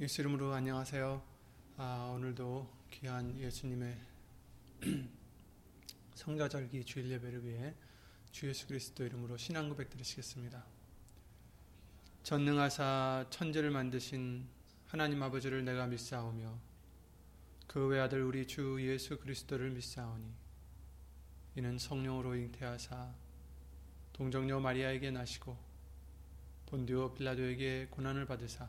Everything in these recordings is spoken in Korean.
예수 이름으로 안녕하세요. 아, 오늘도 귀한 예수님의 성가절기 주일 예배를 위해 주 예수 그리스도 이름으로 신앙 고백 드리시겠습니다. 전능하사 천지를 만드신 하나님 아버지를 내가 믿사오며 그 외아들 우리 주 예수 그리스도를 믿사오니 이는 성령으로 잉태하사 동정녀 마리아에게 나시고 본디오 빌라도에게 고난을 받으사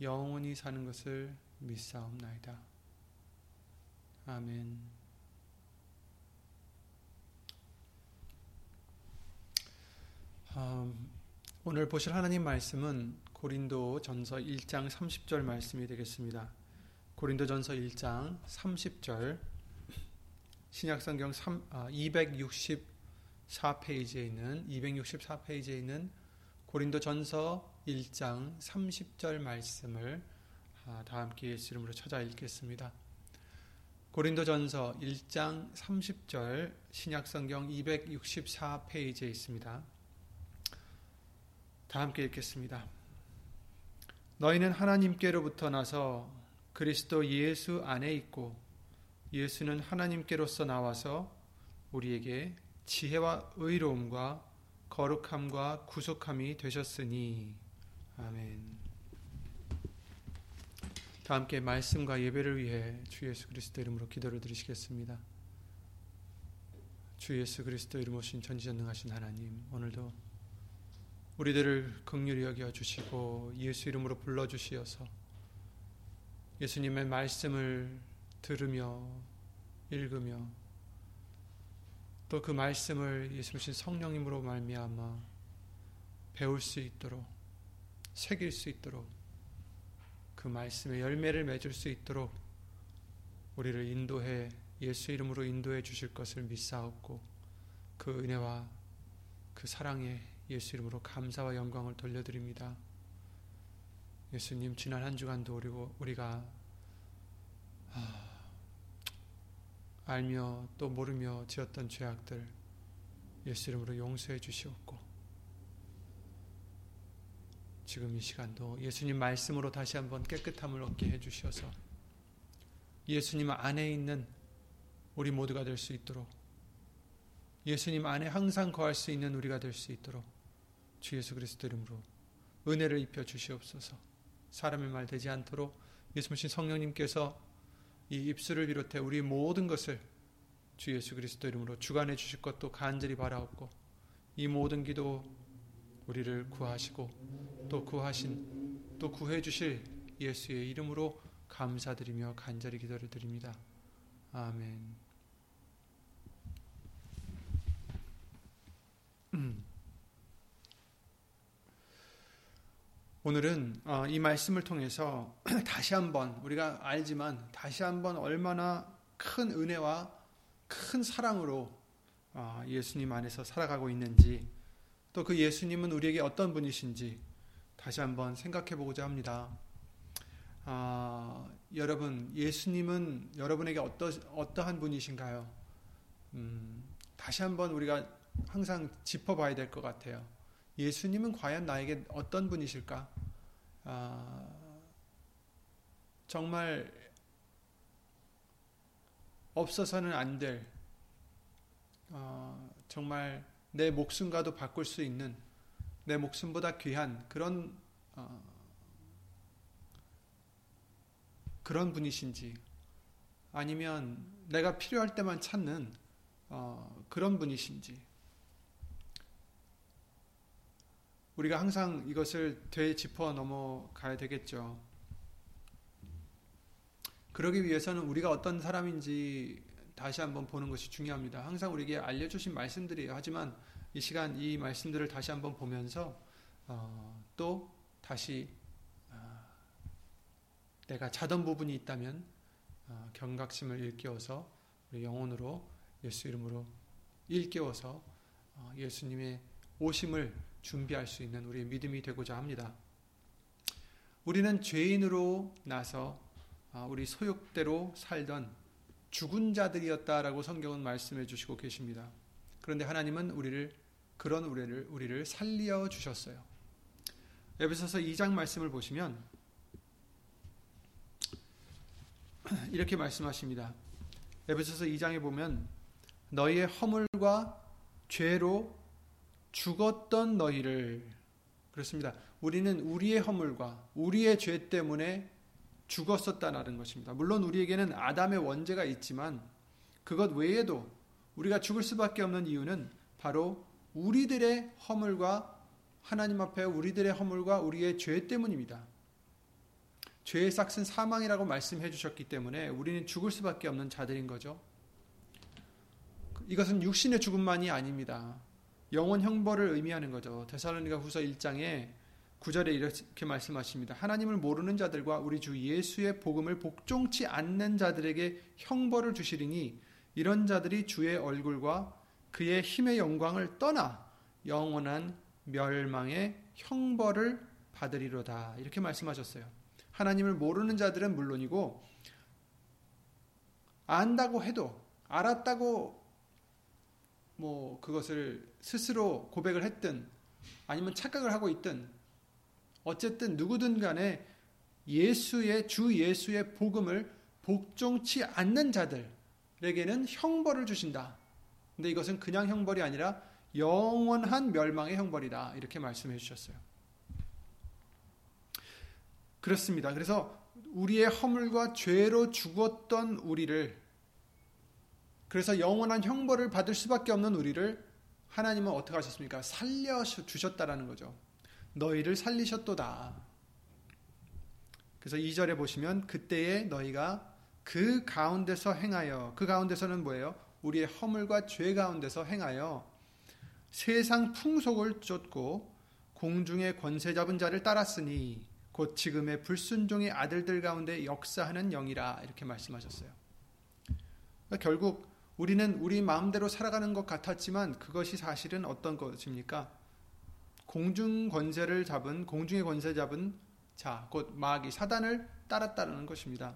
영원히 사는 것을 믿사옵나이다. 아멘. 음, 오늘 보실 하나님 말씀은 고린도 전서 1장 30절 말씀이 되겠습니다. 고린도 전서 1장 30절 신약성경 264페이지에 아, 있는 264페이지에 있는 고린도 전서 1장 30절 말씀을 아, 다 함께 예수 이름으로 찾아 읽겠습니다. 고린도전서 1장 30절 신약성경 264페이지에 있습니다. 다 함께 읽겠습니다. 너희는 하나님께로부터 나서 그리스도 예수 안에 있고 예수는 하나님께로서 나와서 우리에게 지혜와 의로움과 거룩함과 구속함이 되셨으니 아멘. 다 함께 말씀과 예배를 위해 주 예수 그리스도 이름으로 기도를 드리시겠습니다. 주 예수 그리스도 이름 오신 전지전능하신 하나님, 오늘도 우리들을 극률히 여겨 주시고 예수 이름으로 불러 주시어서 예수님의 말씀을 들으며 읽으며 또 그 말씀을 예수님 성령님으로 말미암아 배울 수 있도록 새길 수 있도록 그 말씀의 열매를 맺을 수 있도록 우리를 인도해 예수 이름으로 인도해 주실 것을 믿사옵고 그 은혜와 그 사랑에 예수 이름으로 감사와 영광을 돌려드립니다. 예수님 지난 한 주간도 우리가 아, 알며 또 모르며 지었던 죄악들 예수 이름으로 용서해 주시옵고 지금 이 시간도 예수님 말씀으로 다시 한번 깨끗함을 얻게 해주셔서 예수님 안에 있는 우리 모두가 될 수 있도록 예수님 안에 항상 거할 수 있는 우리가 될 수 있도록 주 예수 그리스도 이름으로 은혜를 입혀 주시옵소서. 사람의 말 되지 않도록 예수님 성령님께서 이 입술을 비롯해 우리 모든 것을 주 예수 그리스도 이름으로 주관해 주실 것도 간절히 바라옵고 이 모든 기도 우리를 구하시고 또 구하신 또 구해 주실 예수의 이름으로 감사드리며 간절히 기도를 드립니다. 아멘. 음. 오늘은 어, 이 말씀을 통해서 다시 한번 우리가 알지만 다시 한번 얼마나 큰 은혜와 큰 사랑으로 어, 예수님 안에서 살아가고 있는지 또 그 예수님은 우리에게 어떤 분이신지 다시 한번 생각해 보고자 합니다. 아, 여러분, 예수님은 여러분에게 어떠, 어떠한 분이신가요? 음, 다시 한번 우리가 항상 짚어봐야 될 것 같아요. 예수님은 과연 나에게 어떤 분이실까? 아, 정말 없어서는 안 될, 어, 정말 내 목숨과도 바꿀 수 있는 내 목숨보다 귀한 그런 어, 그런 분이신지 아니면 내가 필요할 때만 찾는 어, 그런 분이신지 우리가 항상 이것을 되짚어 넘어가야 되겠죠. 그러기 위해서는 우리가 어떤 사람인지 다시 한번 보는 것이 중요합니다. 항상 우리에게 알려주신 말씀들이에요. 하지만 이 시간 이 말씀들을 다시 한번 보면서 어, 또 다시 어, 내가 자던 부분이 있다면 어, 경각심을 일깨워서 우리 영혼으로 예수 이름으로 일깨워서 어, 예수님의 오심을 준비할 수 있는 우리의 믿음이 되고자 합니다. 우리는 죄인으로 나서 어, 우리 소욕대로 살던 죽은 자들이었다라고 성경은 말씀해 주시고 계십니다. 그런데 하나님은 우리를 그런 우리를 우리를 살려 주셨어요. 에베소서 2장 말씀을 보시면 이렇게 말씀하십니다. 에베소서 2장에 보면 너희의 허물과 죄로 죽었던 너희를 그렇습니다. 우리는 우리의 허물과 우리의 죄 때문에 죽었었다는 것입니다. 물론 우리에게는 아담의 원죄가 있지만 그것 외에도 우리가 죽을 수밖에 없는 이유는 바로 우리들의 허물과 하나님 앞에 우리들의 허물과 우리의 죄 때문입니다. 죄의 싹은 사망이라고 말씀해 주셨기 때문에 우리는 죽을 수밖에 없는 자들인 거죠. 이것은 육신의 죽음만이 아닙니다. 영원 형벌을 의미하는 거죠. 데살로니가 후서 1장에 9절에 이렇게 말씀하십니다. 하나님을 모르는 자들과 우리 주 예수의 복음을 복종치 않는 자들에게 형벌을 주시리니 이런 자들이 주의 얼굴과 그의 힘의 영광을 떠나 영원한 멸망의 형벌을 받으리로다. 이렇게 말씀하셨어요. 하나님을 모르는 자들은 물론이고 안다고 해도 알았다고 뭐 그것을 스스로 고백을 했든 아니면 착각을 하고 있든 어쨌든 누구든 간에 예수의 주 예수의 복음을 복종치 않는 자들에게는 형벌을 주신다. 근데 이것은 그냥 형벌이 아니라 영원한 멸망의 형벌이다. 이렇게 말씀해 주셨어요. 그렇습니다. 그래서 우리의 허물과 죄로 죽었던 우리를 그래서 영원한 형벌을 받을 수밖에 없는 우리를 하나님은 어떻게 하셨습니까? 살려 주셨다라는 거죠. 너희를 살리셨도다. 그래서 2절에 보시면 그때에 너희가 그 가운데서 행하여 그 가운데서는 뭐예요? 우리의 허물과 죄 가운데서 행하여 세상 풍속을 쫓고 공중의 권세 잡은 자를 따랐으니 곧 지금의 불순종의 아들들 가운데 역사하는 영이라 이렇게 말씀하셨어요. 그러니까 결국 우리는 우리 마음대로 살아가는 것 같았지만 그것이 사실은 어떤 것입니까? 공중 권세를 잡은 공중의 권세 잡은 자, 곧 마귀 사단을 따랐다는 것입니다.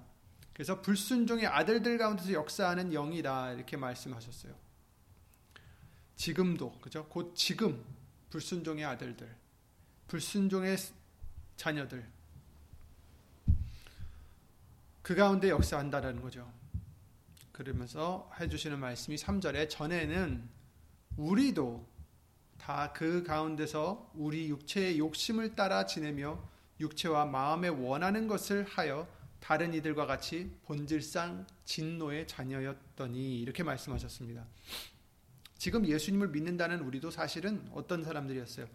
그래서 불순종의 아들들 가운데서 역사하는 영이다 이렇게 말씀하셨어요. 지금도 그죠? 곧 지금 불순종의 아들들, 불순종의 자녀들 그 가운데 역사한다라는 거죠. 그러면서 해주시는 말씀이 3절에 전에는 우리도 다 그 가운데서 우리 육체의 욕심을 따라 지내며 육체와 마음에 원하는 것을 하여 다른 이들과 같이 본질상 진노의 자녀였더니 이렇게 말씀하셨습니다. 지금 예수님을 믿는다는 우리도 사실은 어떤 사람들이었어요?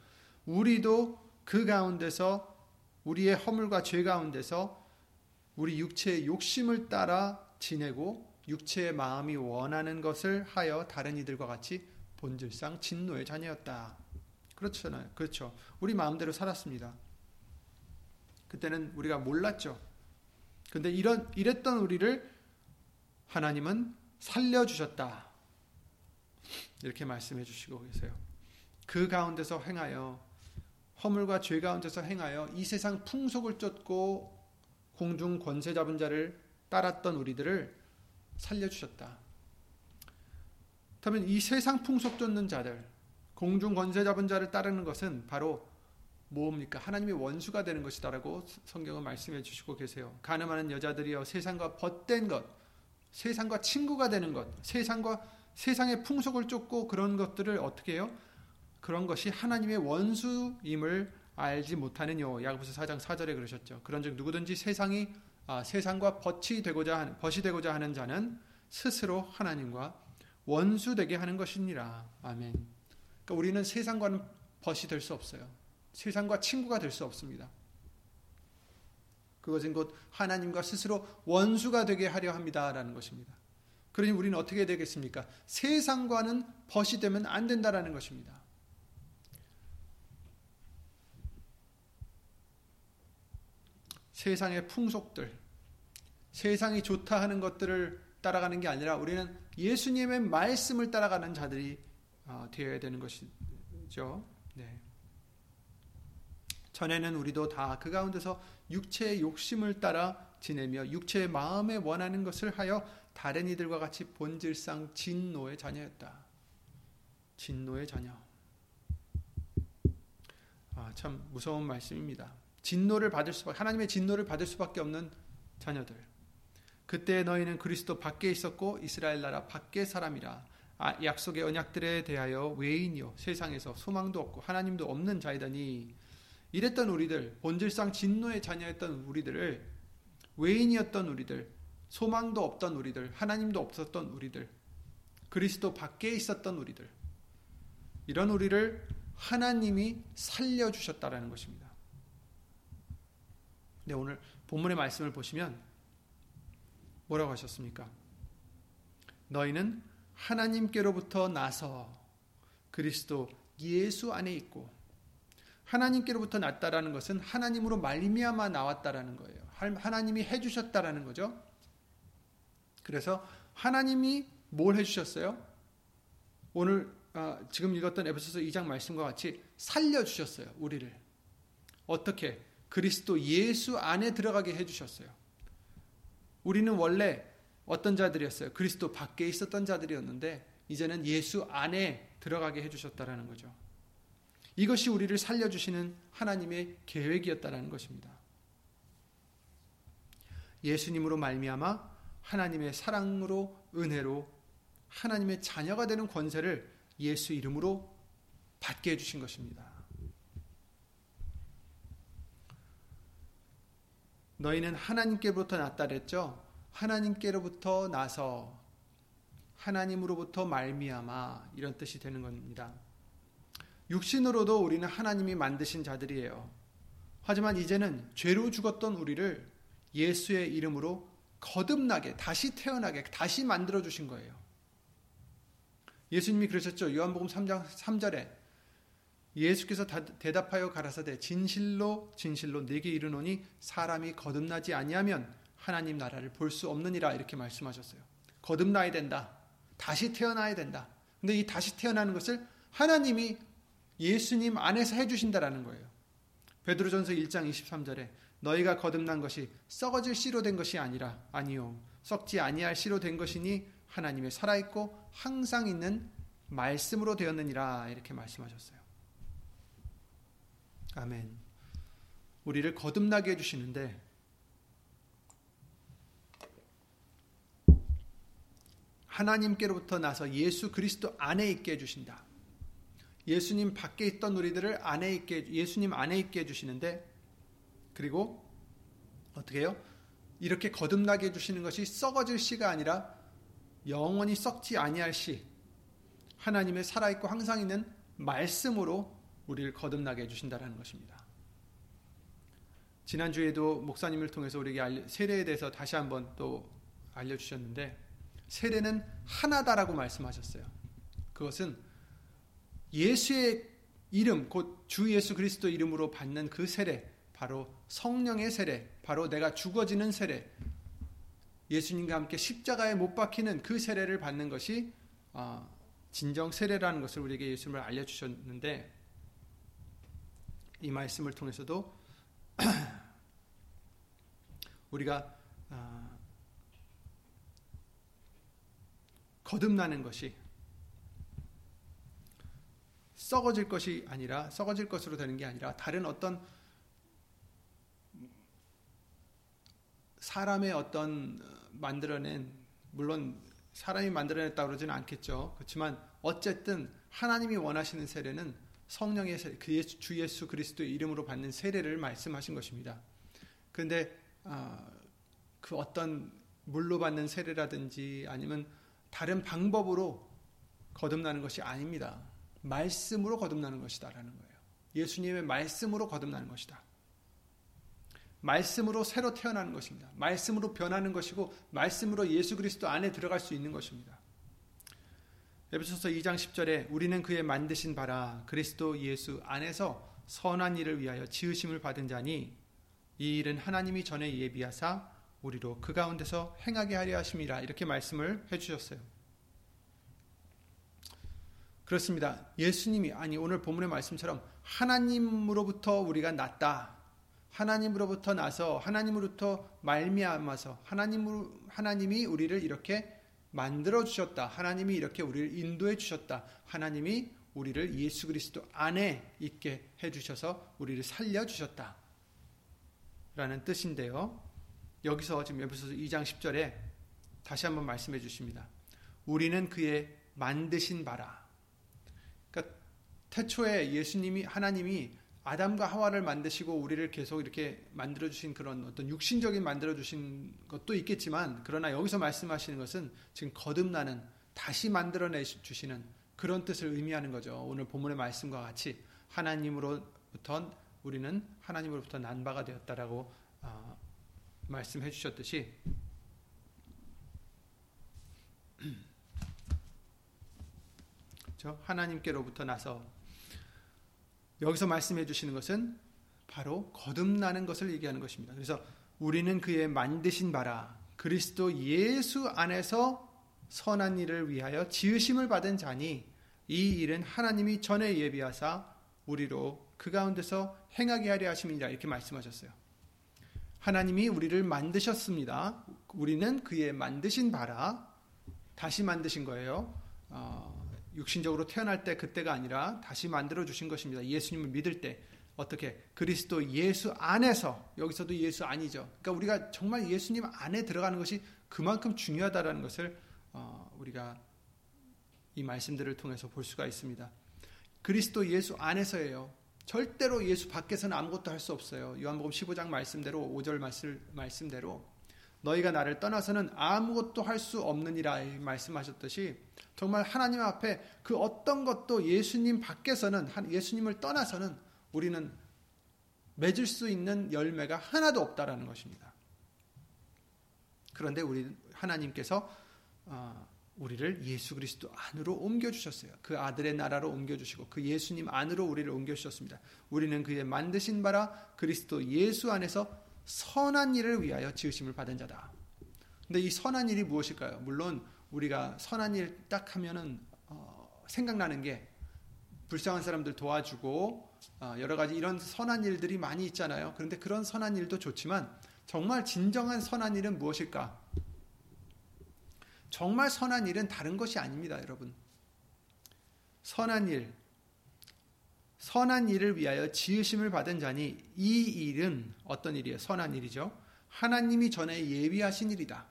우리도 그 가운데서 우리의 허물과 죄 가운데서 우리 육체의 욕심을 따라 지내고 육체의 마음이 원하는 것을 하여 다른 이들과 같이 본질상 진노의 자녀였다. 그렇잖아요. 그렇죠. 우리 마음대로 살았습니다. 그때는 우리가 몰랐죠. 근데 이런 이랬던 우리를 하나님은 살려 주셨다. 이렇게 말씀해 주시고 계세요. 그 가운데서 행하여 허물과 죄 가운데서 행하여 이 세상 풍속을 쫓고 공중 권세 잡은 자를 따랐던 우리들을 살려 주셨다. 그러면 이 세상 풍속 쫓는 자들, 공중 권세 잡은 자를 따르는 것은 바로 뭡니까? 하나님의 원수가 되는 것이다라고 성경은 말씀해 주시고 계세요. 가늠하는 여자들이여 세상과 벗된 것, 세상과 친구가 되는 것, 세상과 세상의 풍속을 쫓고 그런 것들을 어떻게 해요? 그런 것이 하나님의 원수임을 알지 못하느뇨. 야고보서 4장 4절에 그러셨죠. 그런즉 누구든지 세상이 아, 세상과 벗이 되고자 하는 벗이 되고자 하는 자는 스스로 하나님과 원수 되게 하는 것이니라. 아멘. 그러니까 우리는 세상과는 벗이 될 수 없어요. 세상과 친구가 될 수 없습니다. 그것은 곧 하나님과 스스로 원수가 되게 하려 합니다라는 것입니다. 그러니 우리는 어떻게 되겠습니까? 세상과는 벗이 되면 안 된다라는 것입니다. 세상의 풍속들, 세상이 좋다 하는 것들을 따라가는 게 아니라 우리는 예수님의 말씀을 따라가는 자들이 어, 되어야 되는 것이죠. 네. 전에는 우리도 다 그 가운데서 육체의 욕심을 따라 지내며 육체의 마음에 원하는 것을 하여 다른 이들과 같이 본질상 진노의 자녀였다. 진노의 자녀. 아, 참 무서운 말씀입니다. 진노를 받을 수밖에 하나님의 진노를 받을 수밖에 없는 자녀들. 그때 너희는 그리스도 밖에 있었고 이스라엘 나라 밖의 사람이라. 아, 약속의 언약들에 대하여 외인이요. 세상에서 소망도 없고 하나님도 없는 자이다니. 이랬던 우리들 본질상 진노의 자녀였던 우리들을 외인이었던 우리들 소망도 없던 우리들 하나님도 없었던 우리들 그리스도 밖에 있었던 우리들. 이런 우리를 하나님이 살려 주셨다라는 것입니다. 네, 오늘 본문의 말씀을 보시면 뭐라고 하셨습니까? 너희는 하나님께로부터 나서 그리스도 예수 안에 있고 하나님께로부터 났다라는 것은 하나님으로 말미암아 나왔다라는 거예요. 하나님이 해 주셨다라는 거죠. 그래서 하나님이 뭘 해 주셨어요? 오늘 아, 지금 읽었던 에베소서 2장 말씀과 같이 살려 주셨어요. 우리를 어떻게 그리스도 예수 안에 들어가게 해 주셨어요. 우리는 원래 어떤 자들이었어요? 그리스도 밖에 있었던 자들이었는데 이제는 예수 안에 들어가게 해주셨다라는 거죠. 이것이 우리를 살려주시는 하나님의 계획이었다라는 것입니다. 예수님으로 말미암아 하나님의 사랑으로 은혜로 하나님의 자녀가 되는 권세를 예수 이름으로 받게 해주신 것입니다. 너희는 하나님께로부터 났다 그랬죠. 하나님께로부터 나서 하나님으로부터 말미암아 이런 뜻이 되는 겁니다. 육신으로도 우리는 하나님이 만드신 자들이에요. 하지만 이제는 죄로 죽었던 우리를 예수의 이름으로 거듭나게 다시 태어나게 다시 만들어 주신 거예요. 예수님이 그러셨죠. 요한복음 3장 3절에 예수께서 대답하여 가라사대 진실로 진실로 내게 이르노니 사람이 거듭나지 아니하면 하나님 나라를 볼 수 없느니라 이렇게 말씀하셨어요. 거듭나야 된다. 다시 태어나야 된다. 근데 이 다시 태어나는 것을 하나님이 예수님 안에서 해 주신다라는 거예요. 베드로전서 1장 23절에 너희가 거듭난 것이 썩어질 씨로 된 것이 아니라 아니요 썩지 아니할 씨로 된 것이니 하나님의 살아 있고 항상 있는 말씀으로 되었느니라 이렇게 말씀하셨어요. 아멘. 우리를 거듭나게 해 주시는데 하나님께로부터 나서 예수 그리스도 안에 있게 해 주신다. 예수님 밖에 있던 우리들을 안에 있게 예수님 안에 있게 해 주시는데 그리고 어떻게 해요? 이렇게 거듭나게 해 주시는 것이 썩어질 씨가 아니라 영원히 썩지 아니할 씨 하나님의 살아 있고 항상 있는 말씀으로 우리를 거듭나게 해 주신다라는 것입니다. 지난주에도 목사님을 통해서 우리에게 세례에 대해서 다시 한번 또 알려 주셨는데 세례는 하나다라고 말씀하셨어요. 그것은 예수의 이름 곧 주 예수 그리스도 이름으로 받는 그 세례 바로 성령의 세례 바로 내가 죽어지는 세례 예수님과 함께 십자가에 못 박히는 그 세례를 받는 것이 어, 진정 세례라는 것을 우리에게 예수님을 알려주셨는데 이 말씀을 통해서도 우리가 어, 거듭나는 것이 썩어질 것이 아니라 썩어질 것으로 되는 게 아니라 다른 어떤 사람의 어떤 만들어낸 물론 사람이 만들어냈다 그러지는 않겠죠. 그렇지만 어쨌든 하나님이 원하시는 세례는 성령의 그 예수, 주 예수 그리스도의 이름으로 받는 세례를 말씀하신 것입니다. 그런데 어, 그 어떤 물로 받는 세례라든지 아니면 다른 방법으로 거듭나는 것이 아닙니다. 말씀으로 거듭나는 것이다라는 거예요. 예수님의 말씀으로 거듭나는 것이다. 말씀으로 새로 태어나는 것입니다. 말씀으로 변하는 것이고 말씀으로 예수 그리스도 안에 들어갈 수 있는 것입니다. 에베소서 2장 10절에 우리는 그의 만드신 바라 그리스도 예수 안에서 선한 일을 위하여 지으심을 받은 자니 이 일은 하나님이 전에 예비하사 우리로 그 가운데서 행하게 하려 하심이라 이렇게 말씀을 해 주셨어요. 그렇습니다. 예수님이 아니 오늘 본문의 말씀처럼 하나님으로부터 우리가 났다. 하나님으로부터 나서 하나님으로부터 말미암아서 하나님으로 하나님이 우리를 이렇게 만들어 주셨다. 하나님이 이렇게 우리를 인도해 주셨다. 하나님이 우리를 예수 그리스도 안에 있게 해 주셔서 우리를 살려 주셨다. 라는 뜻인데요. 여기서 지금 에베소서 2장 10절에 다시 한번 말씀해 주십니다. 우리는 그의 만드신 바라. 그러니까 태초에 예수님이 하나님이 아담과 하와를 만드시고 우리를 계속 이렇게 만들어 주신 그런 어떤 육신적인 만들어 주신 것도 있겠지만 그러나 여기서 말씀하시는 것은 지금 거듭나는 다시 만들어 내 주시는 그런 뜻을 의미하는 거죠. 오늘 본문의 말씀과 같이 하나님으로부터 우리는 하나님으로부터 난 바가 되었다라고 어, 말씀해 주셨듯이 저 하나님께로부터 나서 여기서 말씀해 주시는 것은 바로 거듭나는 것을 얘기하는 것입니다. 그래서 우리는 그의 만드신 바라 그리스도 예수 안에서 선한 일을 위하여 지으심을 받은 자니 이 일은 하나님이 전에 예비하사 우리로 그 가운데서 행하게 하려 하심이라 이렇게 말씀하셨어요. 하나님이 우리를 만드셨습니다. 우리는 그의 만드신 바라 다시 만드신 거예요. 어, 육신적으로 태어날 때 그때가 아니라 다시 만들어 주신 것입니다. 예수님을 믿을 때 어떻게 그리스도 예수 안에서 여기서도 예수 아니죠. 그러니까 우리가 정말 예수님 안에 들어가는 것이 그만큼 중요하다라는 것을 어, 우리가 이 말씀들을 통해서 볼 수가 있습니다. 그리스도 예수 안에서예요. 절대로 예수 밖에서는 아무것도 할 수 없어요. 요한복음 15장 말씀대로 5절 말씀, 말씀대로 너희가 나를 떠나서는 아무것도 할 수 없느니라 말씀하셨듯이 정말 하나님 앞에 그 어떤 것도 예수님 밖에서는 예수님을 떠나서는 우리는 맺을 수 있는 열매가 하나도 없다라는 것입니다. 그런데 우리 하나님께서 어, 우리를 예수 그리스도 안으로 옮겨 주셨어요. 그 아들의 나라로 옮겨 주시고 그 예수님 안으로 우리를 옮겨 주셨습니다. 우리는 그의 만드신 바라 그리스도 예수 안에서 선한 일을 위하여 지으심을 받은 자다. 근데 이 선한 일이 무엇일까요? 물론 우리가 선한 일 딱 하면은 어, 생각나는 게 불쌍한 사람들 도와주고 어, 여러 가지 이런 선한 일들이 많이 있잖아요. 그런데 그런 선한 일도 좋지만 정말 진정한 선한 일은 무엇일까? 정말 선한 일은 다른 것이 아닙니다, 여러분. 선한 일, 선한 일을 위하여 지으심을 받은 자니 이 일은 어떤 일이에요? 선한 일이죠. 하나님이 전에 예비하신 일이다.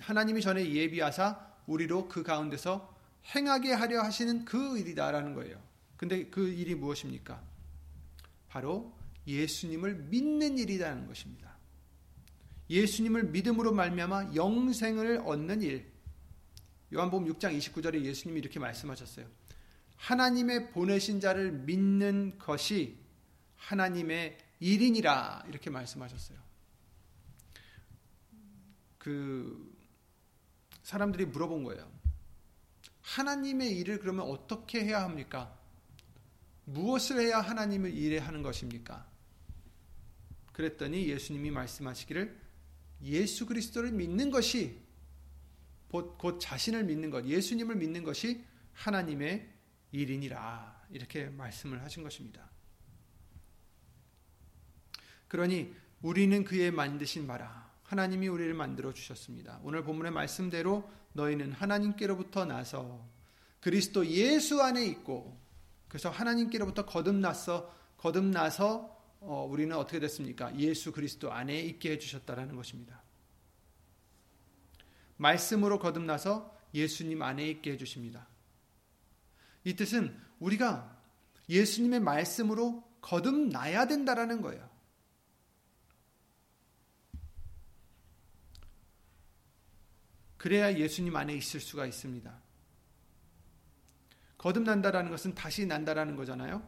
하나님이 전에 예비하사 우리로 그 가운데서 행하게 하려 하시는 그 일이다라는 거예요. 근데 그 일이 무엇입니까? 바로 예수님을 믿는 일이라는 것입니다. 예수님을 믿음으로 말미암아 영생을 얻는 일. 요한복음 6장 29절에 예수님이 이렇게 말씀하셨어요. 하나님의 보내신 자를 믿는 것이 하나님의 일이니라 이렇게 말씀하셨어요. 그 사람들이 물어본 거예요. 하나님의 일을 그러면 어떻게 해야 합니까? 무엇을 해야 하나님을 일하는 것입니까? 그랬더니 예수님이 말씀하시기를 예수 그리스도를 믿는 것이 곧, 곧 자신을 믿는 것, 예수님을 믿는 것이 하나님의 일이니라 이렇게 말씀을 하신 것입니다. 그러니 우리는 그의 만드신 바라 하나님이 우리를 만들어 주셨습니다. 오늘 본문의 말씀대로 너희는 하나님께로부터 나서 그리스도 예수 안에 있고 그래서 하나님께로부터 거듭났어 거듭나서 어, 우리는 어떻게 됐습니까? 예수 그리스도 안에 있게 해 주셨다라는 것입니다. 말씀으로 거듭나서 예수님 안에 있게 해 주십니다. 이 뜻은 우리가 예수님의 말씀으로 거듭나야 된다라는 거예요. 그래야 예수님 안에 있을 수가 있습니다. 거듭난다라는 것은 다시 난다라는 거잖아요.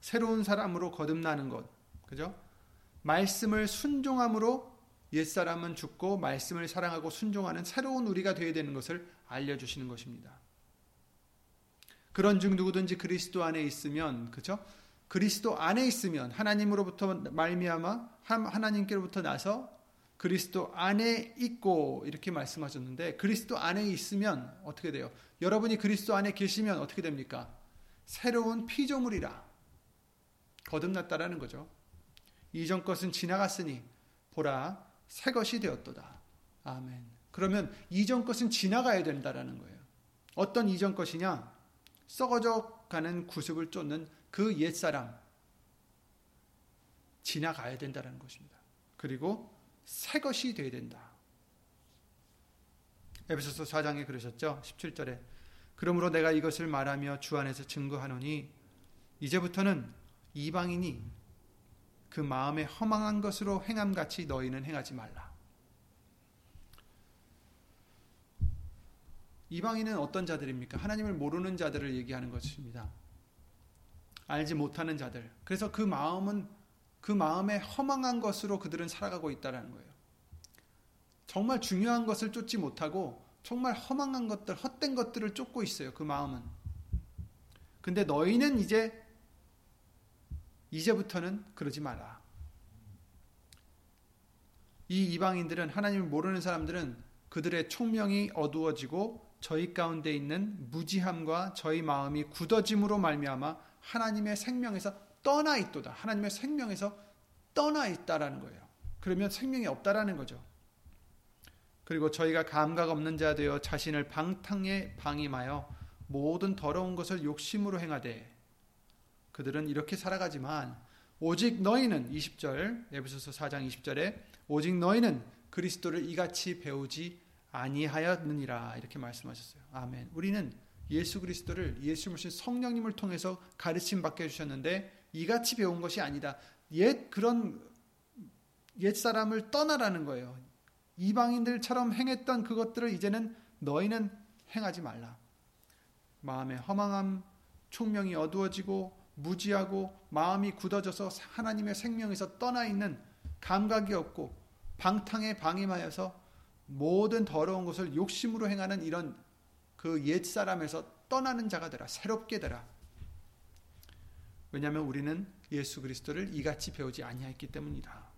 새로운 사람으로 거듭나는 것. 그죠? 말씀을 순종함으로 옛사람은 죽고 말씀을 사랑하고 순종하는 새로운 우리가 되어야 되는 것을 알려주시는 것입니다. 그런 중 누구든지 그리스도 안에 있으면, 그죠? 그리스도 안에 있으면 하나님으로부터 말미암아 하나님께로부터 나서 그리스도 안에 있고 이렇게 말씀하셨는데 그리스도 안에 있으면 어떻게 돼요? 여러분이 그리스도 안에 계시면 어떻게 됩니까? 새로운 피조물이라 거듭났다라는 거죠. 이전 것은 지나갔으니 보라 새 것이 되었도다. 아멘. 그러면 이전 것은 지나가야 된다라는 거예요. 어떤 이전 것이냐? 썩어져 가는 구습을 쫓는 그 옛사람 지나가야 된다는 것입니다. 그리고 새 것이 되어야 된다. 에베소서 4장에 그러셨죠. 17절에 그러므로 내가 이것을 말하며 주 안에서 증거하노니 이제부터는 이방인이 그 마음에 허망한 것으로 행함 같이 너희는 행하지 말라. 이방인은 어떤 자들입니까? 하나님을 모르는 자들을 얘기하는 것입니다. 알지 못하는 자들. 그래서 그 마음은 그 마음에 허망한 것으로 그들은 살아가고 있다는 거예요. 정말 중요한 것을 쫓지 못하고 정말 허망한 것들, 헛된 것들을 쫓고 있어요. 그 마음은. 근데 너희는 이제 이제부터는 그러지 마라. 이 이방인들은 하나님을 모르는 사람들은 그들의 총명이 어두워지고 저희 가운데 있는 무지함과 저희 마음이 굳어짐으로 말미암아 하나님의 생명에서 떠나 있도다. 하나님의 생명에서 떠나 있다라는 거예요. 그러면 생명이 없다라는 거죠. 그리고 저희가 감각 없는 자 되어 자신을 방탕에 방임하여 모든 더러운 것을 욕심으로 행하되 그들은 이렇게 살아가지만 오직 너희는 20절 에베소서 4장 20절에 오직 너희는 그리스도를 이같이 배우지 아니하였느니라 이렇게 말씀하셨어요. 아멘. 우리는 예수 그리스도를 예수 모신 성령님을 통해서 가르침 받게 해 주셨는데 이같이 배운 것이 아니다. 옛 그런 옛 사람을 떠나라는 거예요. 이방인들처럼 행했던 그것들을 이제는 너희는 행하지 말라. 마음의 허망함, 총명이 어두워지고 무지하고 마음이 굳어져서 하나님의 생명에서 떠나 있는 감각이 없고 방탕에 방임하여서 모든 더러운 것을 욕심으로 행하는 이런 그 옛사람에서 떠나는 자가 되라. 새롭게 되라. 왜냐하면 우리는 예수 그리스도를 이같이 배우지 아니하였기 때문이다.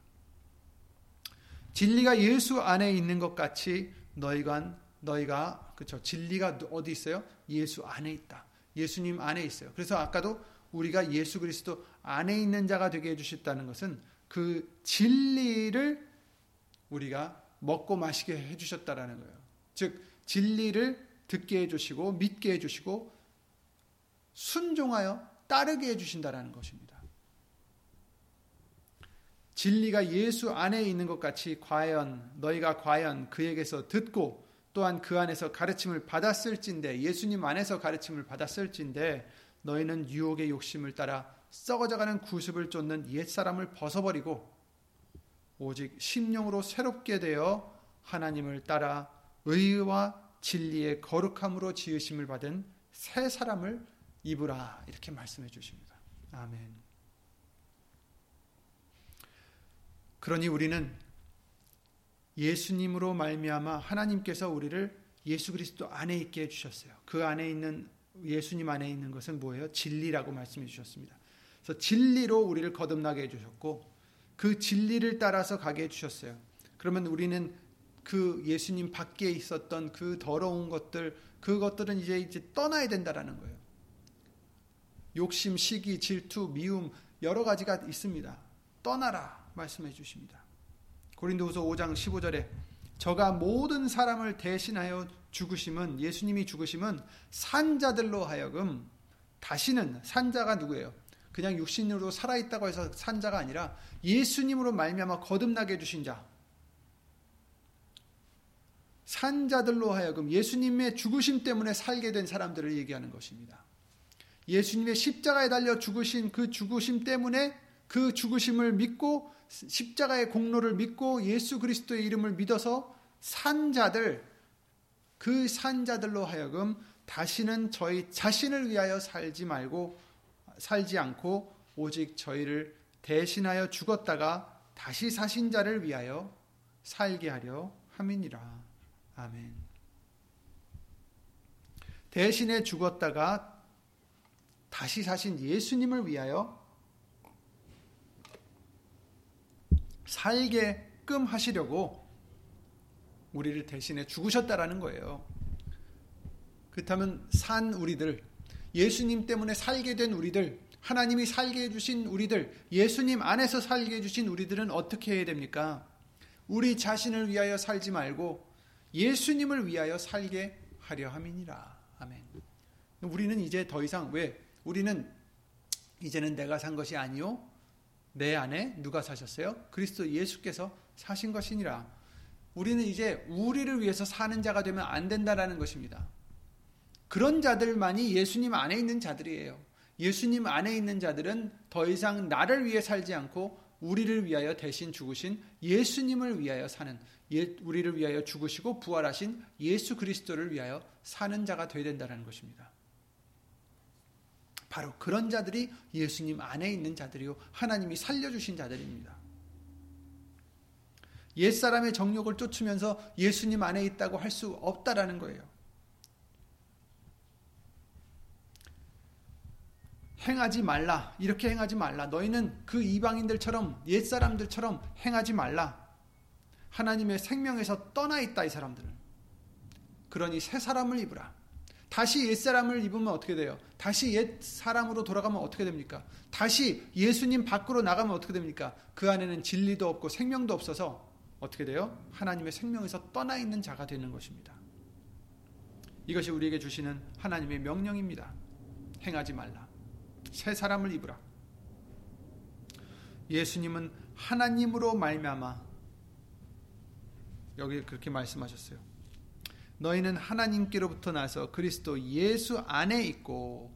진리가 예수 안에 있는 것 같이 너희가 너희가 그렇죠. 진리가 어디 있어요? 예수 안에 있다. 예수님 안에 있어요. 그래서 아까도 우리가 예수 그리스도 안에 있는 자가 되게 해 주셨다는 것은 그 진리를 우리가 먹고 마시게 해 주셨다라는 거예요. 즉 진리를 듣게 해 주시고 믿게 해 주시고 순종하여 따르게 해 주신다라는 것입니다. 진리가 예수 안에 있는 것 같이 과연 너희가 과연 그에게서 듣고 또한 그 안에서 가르침을 받았을진데 예수님 안에서 가르침을 받았을진데 너희는 유혹의 욕심을 따라 썩어져가는 구습을 쫓는 옛사람을 벗어버리고 오직 심령으로 새롭게 되어 하나님을 따라 의와 진리의 거룩함으로 지으심을 받은 새 사람을 입으라 이렇게 말씀해 주십니다. 아멘. 그러니 우리는 예수님으로 말미암아 하나님께서 우리를 예수 그리스도 안에 있게 해 주셨어요. 그 안에 있는 예수님 안에 있는 것은 뭐예요? 진리라고 말씀해 주셨습니다. 그래서 진리로 우리를 거듭나게 해 주셨고 그 진리를 따라서 가게 해 주셨어요. 그러면 우리는 그 예수님 밖에 있었던 그 더러운 것들 그것들은 이제 이제 떠나야 된다라는 거예요. 욕심, 시기, 질투, 미움 여러 가지가 있습니다. 떠나라. 말씀해 주십니다. 고린도후서 5장 15절에 저가 모든 사람을 대신하여 죽으심은 예수님이 죽으심은 산자들로 하여금 다시는 산자가 누구예요? 그냥 육신으로 살아 있다고 해서 산자가 아니라 예수님으로 말미암아 거듭나게 해 주신 자. 산자들로 하여금 예수님의 죽으심 때문에 살게 된 사람들을 얘기하는 것입니다. 예수님의 십자가에 달려 죽으신 그 죽으심 때문에 그 죽으심을 믿고 십자가의 공로를 믿고 예수 그리스도의 이름을 믿어서 산 자들, 그 산 자들로 하여금 다시는 저희 자신을 위하여 살지 말고, 살지 않고, 오직 저희를 대신하여 죽었다가 다시 사신 자를 위하여 살게 하려 함이니라. 아멘. 대신에 죽었다가 다시 사신 예수님을 위하여 살게 되게끔 하시려고 우리를 대신에 죽으셨다라는 거예요. 그렇다면 산 우리들, 예수님 때문에 살게 된 우리들, 하나님이 살게 해주신 우리들, 예수님 안에서 살게 해주신 우리들은 어떻게 해야 됩니까? 우리 자신을 위하여 살지 말고 예수님을 위하여 살게 하려 함이니라. 아멘. 우리는 이제 더 이상 왜? 우리는 이제는 내가 산 것이 아니요. 내 안에 누가 사셨어요? 그리스도 예수께서 사신 것이니라. 우리는 이제 우리를 위해서 사는 자가 되면 안 된다라는 것입니다. 그런 자들만이 예수님 안에 있는 자들이에요. 예수님 안에 있는 자들은 더 이상 나를 위해 살지 않고 우리를 위하여 대신 죽으신 예수님을 위하여 사는 예, 우리를 위하여 죽으시고 부활하신 예수 그리스도를 위하여 사는 자가 되어야 된다는 것입니다. 바로 그런 자들이 예수님 안에 있는 자들이요 하나님이 살려주신 자들입니다. 옛사람의 정욕을 쫓으면서 예수님 안에 있다고 할 수 없다라는 거예요. 행하지 말라. 이렇게 행하지 말라. 너희는 그 이방인들처럼 옛사람들처럼 행하지 말라. 하나님의 생명에서 떠나 있다 이 사람들은. 그러니 새 사람을 입으라. 다시 옛 사람을 입으면 어떻게 돼요? 다시 옛 사람으로 돌아가면 어떻게 됩니까? 다시 예수님 밖으로 나가면 어떻게 됩니까? 그 안에는 진리도 없고 생명도 없어서 어떻게 돼요? 하나님의 생명에서 떠나 있는 자가 되는 것입니다. 이것이 우리에게 주시는 하나님의 명령입니다. 행하지 말라. 새 사람을 입으라. 예수님은 하나님으로 말미암아 여기 그렇게 말씀하셨어요. 너희는 하나님께로부터 나서 그리스도 예수 안에 있고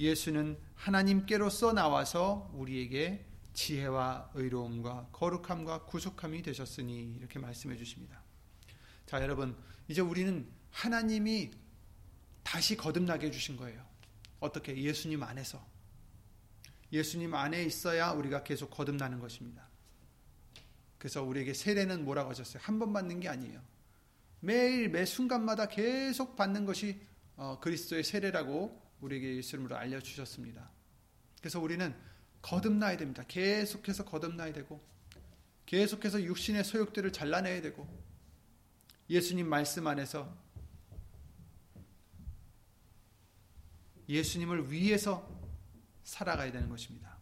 예수는 하나님께로서 나와서 우리에게 지혜와 의로움과 거룩함과 구속함이 되셨으니 이렇게 말씀해 주십니다. 자, 여러분, 이제 우리는 하나님이 다시 거듭나게 해 주신 거예요. 어떻게? 예수님 안에서. 예수님 안에 있어야 우리가 계속 거듭나는 것입니다. 그래서 우리에게 세례는 뭐라고 하셨어요? 한 번 받는 게 아니에요. 매일 매 순간마다 계속 받는 것이 어, 그리스도의 세례라고 우리에게 예수님으로 알려주셨습니다. 그래서 우리는 거듭나야 됩니다. 계속해서 거듭나야 되고 계속해서 육신의 소욕들을 잘라내야 되고 예수님 말씀 안에서 예수님을 위해서 살아가야 되는 것입니다.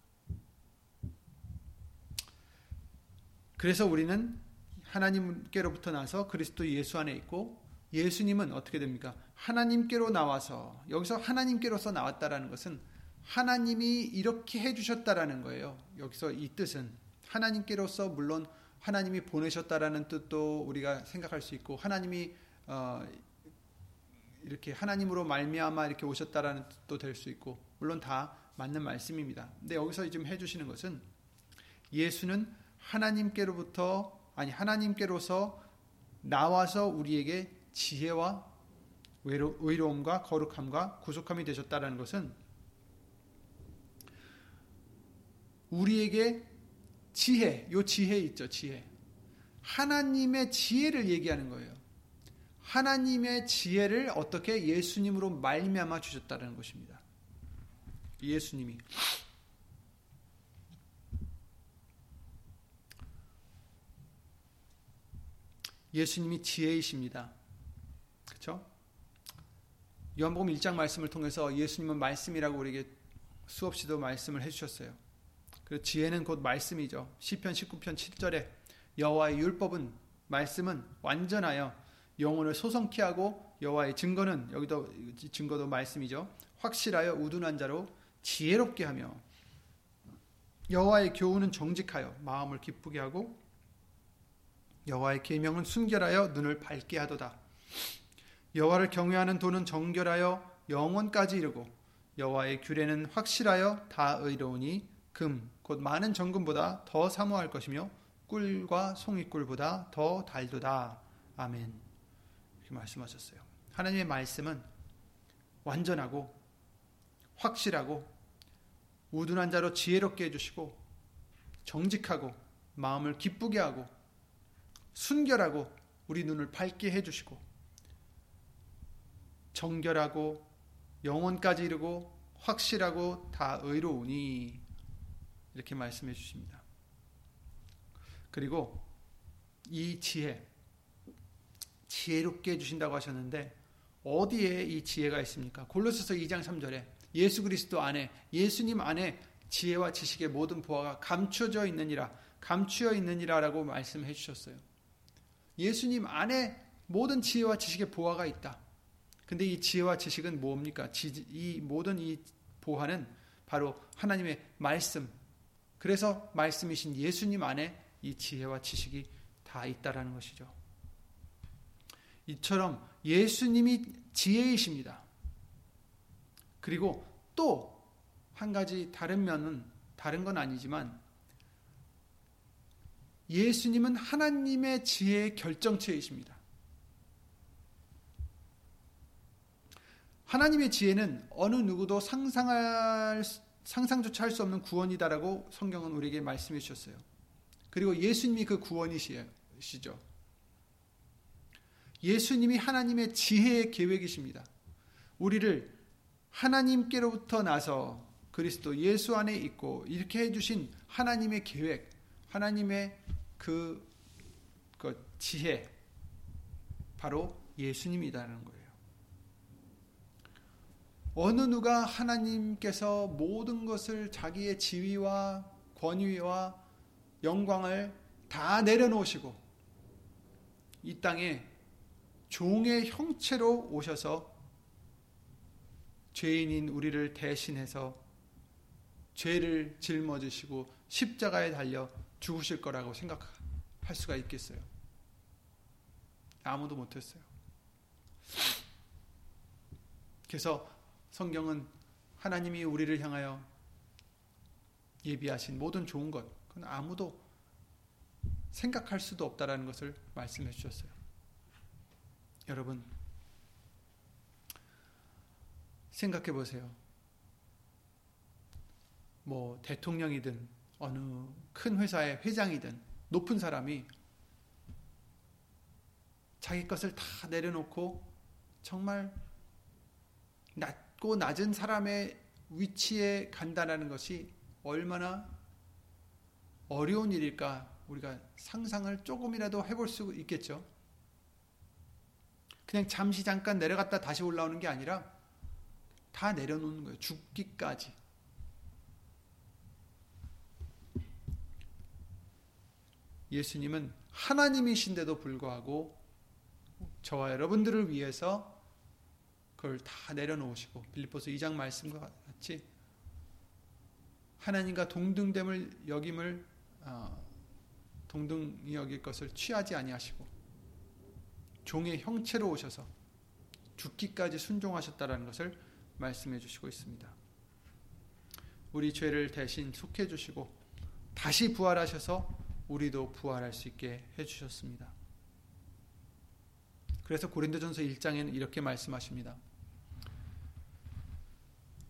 그래서 우리는 하나님께로부터 나서 그리스도 예수 안에 있고 예수님은 어떻게 됩니까? 하나님께로 나와서 여기서 하나님께로서 나왔다라는 것은 하나님이 이렇게 해 주셨다라는 거예요. 여기서 이 뜻은 하나님께로서 물론 하나님이 보내셨다라는 뜻도 우리가 생각할 수 있고 하나님이 어, 이렇게 하나님으로 말미암아 이렇게 오셨다라는 뜻도 될 수 있고 물론 다 맞는 말씀입니다. 근데 여기서 지금 해 주시는 것은 예수는 하나님께로부터 아니 하나님께로서 나와서 우리에게 지혜와 의로움과 거룩함과 구속함이 되셨다라는 것은 우리에게 지혜, 요 지혜 있죠, 지혜. 하나님의 지혜를 얘기하는 거예요. 하나님의 지혜를 어떻게 예수님으로 말미암아 주셨다는 것입니다. 예수님이 예수님이 지혜이십니다. 그렇죠? 요한복음 1장 말씀을 통해서 예수님은 말씀이라고 우리에게 수없이도 말씀을 해 주셨어요. 그 지혜는 곧 말씀이죠. 시편 19편 7절에 여호와의 율법은 말씀은 완전하여 영혼을 소성케 하고 여호와의 증거는 여기도 증거도 말씀이죠. 확실하여 우둔한 자로 지혜롭게 하며 여호와의 교훈은 정직하여 마음을 기쁘게 하고 여호와의 계명은 순결하여 눈을 밝게 하도다. 여호와를 경외하는 도는 정결하여 영원까지 이르고 여호와의 규례는 확실하여 다 의로우니 금 곧 많은 정금보다 더 사모할 것이며 꿀과 송이꿀보다 더 달도다. 아멘. 이렇게 말씀하셨어요. 하나님의 말씀은 완전하고 확실하고 우둔한 자로 지혜롭게 해주시고 정직하고 마음을 기쁘게 하고 순결하고 우리 눈을 밝게 해주시고 정결하고 영혼까지 이르고 확실하고 다 의로우니 이렇게 말씀해 주십니다. 그리고 이 지혜, 지혜롭게 해주신다고 하셨는데 어디에 이 지혜가 있습니까? 골로새서 2장 3절에 예수 그리스도 안에 예수님 안에 지혜와 지식의 모든 보화가 감추어져 있느니라 감추어 있느니라라고 말씀해 주셨어요. 예수님 안에 모든 지혜와 지식의 보화가 있다. 근데 이 지혜와 지식은 뭡니까? 이 모든 이 보화는 바로 하나님의 말씀. 그래서 말씀이신 예수님 안에 이 지혜와 지식이 다 있다라는 것이죠. 이처럼 예수님이 지혜이십니다. 그리고 또 한 가지 다른 면은 다른 건 아니지만 예수님은 하나님의 지혜의 결정체이십니다. 하나님의 지혜는 어느 누구도 상상할 상상조차 할 수 없는 구원이다라고 성경은 우리에게 말씀해 주셨어요. 그리고 예수님이 그 구원이시죠. 예수님이 하나님의 지혜의 계획이십니다. 우리를 하나님께로부터 나서 그리스도 예수 안에 있고 이렇게 해주신 하나님의 계획, 하나님의 그, 그 지혜, 바로 예수님이라는 거예요. 어느 누가 하나님께서 모든 것을 자기의 지위와 권위와 영광을 다 내려놓으시고 이 땅에 종의 형체로 오셔서 죄인인 우리를 대신해서 죄를 짊어지시고 십자가에 달려 죽으실 거라고 생각할 수가 있겠어요? 아무도 못했어요. 그래서 성경은 하나님이 우리를 향하여 예비하신 모든 좋은 것, 그건 아무도 생각할 수도 없다라는 것을 말씀해 주셨어요. 여러분, 생각해 보세요. 뭐, 대통령이든, 어느 큰 회사의 회장이든, 높은 사람이 자기 것을 다 내려놓고 정말 낮고 낮은 사람의 위치에 간다는 것이 얼마나 어려운 일일까 우리가 상상을 조금이라도 해볼 수 있겠죠. 그냥 잠시 잠깐 내려갔다 다시 올라오는 게 아니라 다 내려놓는 거예요. 죽기까지. 예수님은 하나님이신데도 불구하고 저와 여러분들을 위해서 그걸 다 내려놓으시고 빌립보서 2장 말씀과 같이 하나님과 동등됨을 여김을 어, 동등히 여길 것을 취하지 아니하시고 종의 형체로 오셔서 죽기까지 순종하셨다라는 것을 말씀해 주시고 있습니다. 우리 죄를 대신 속해 주시고 다시 부활하셔서 우리도 부활할 수 있게 해 주셨습니다. 그래서 고린도전서 1장에는 이렇게 말씀하십니다.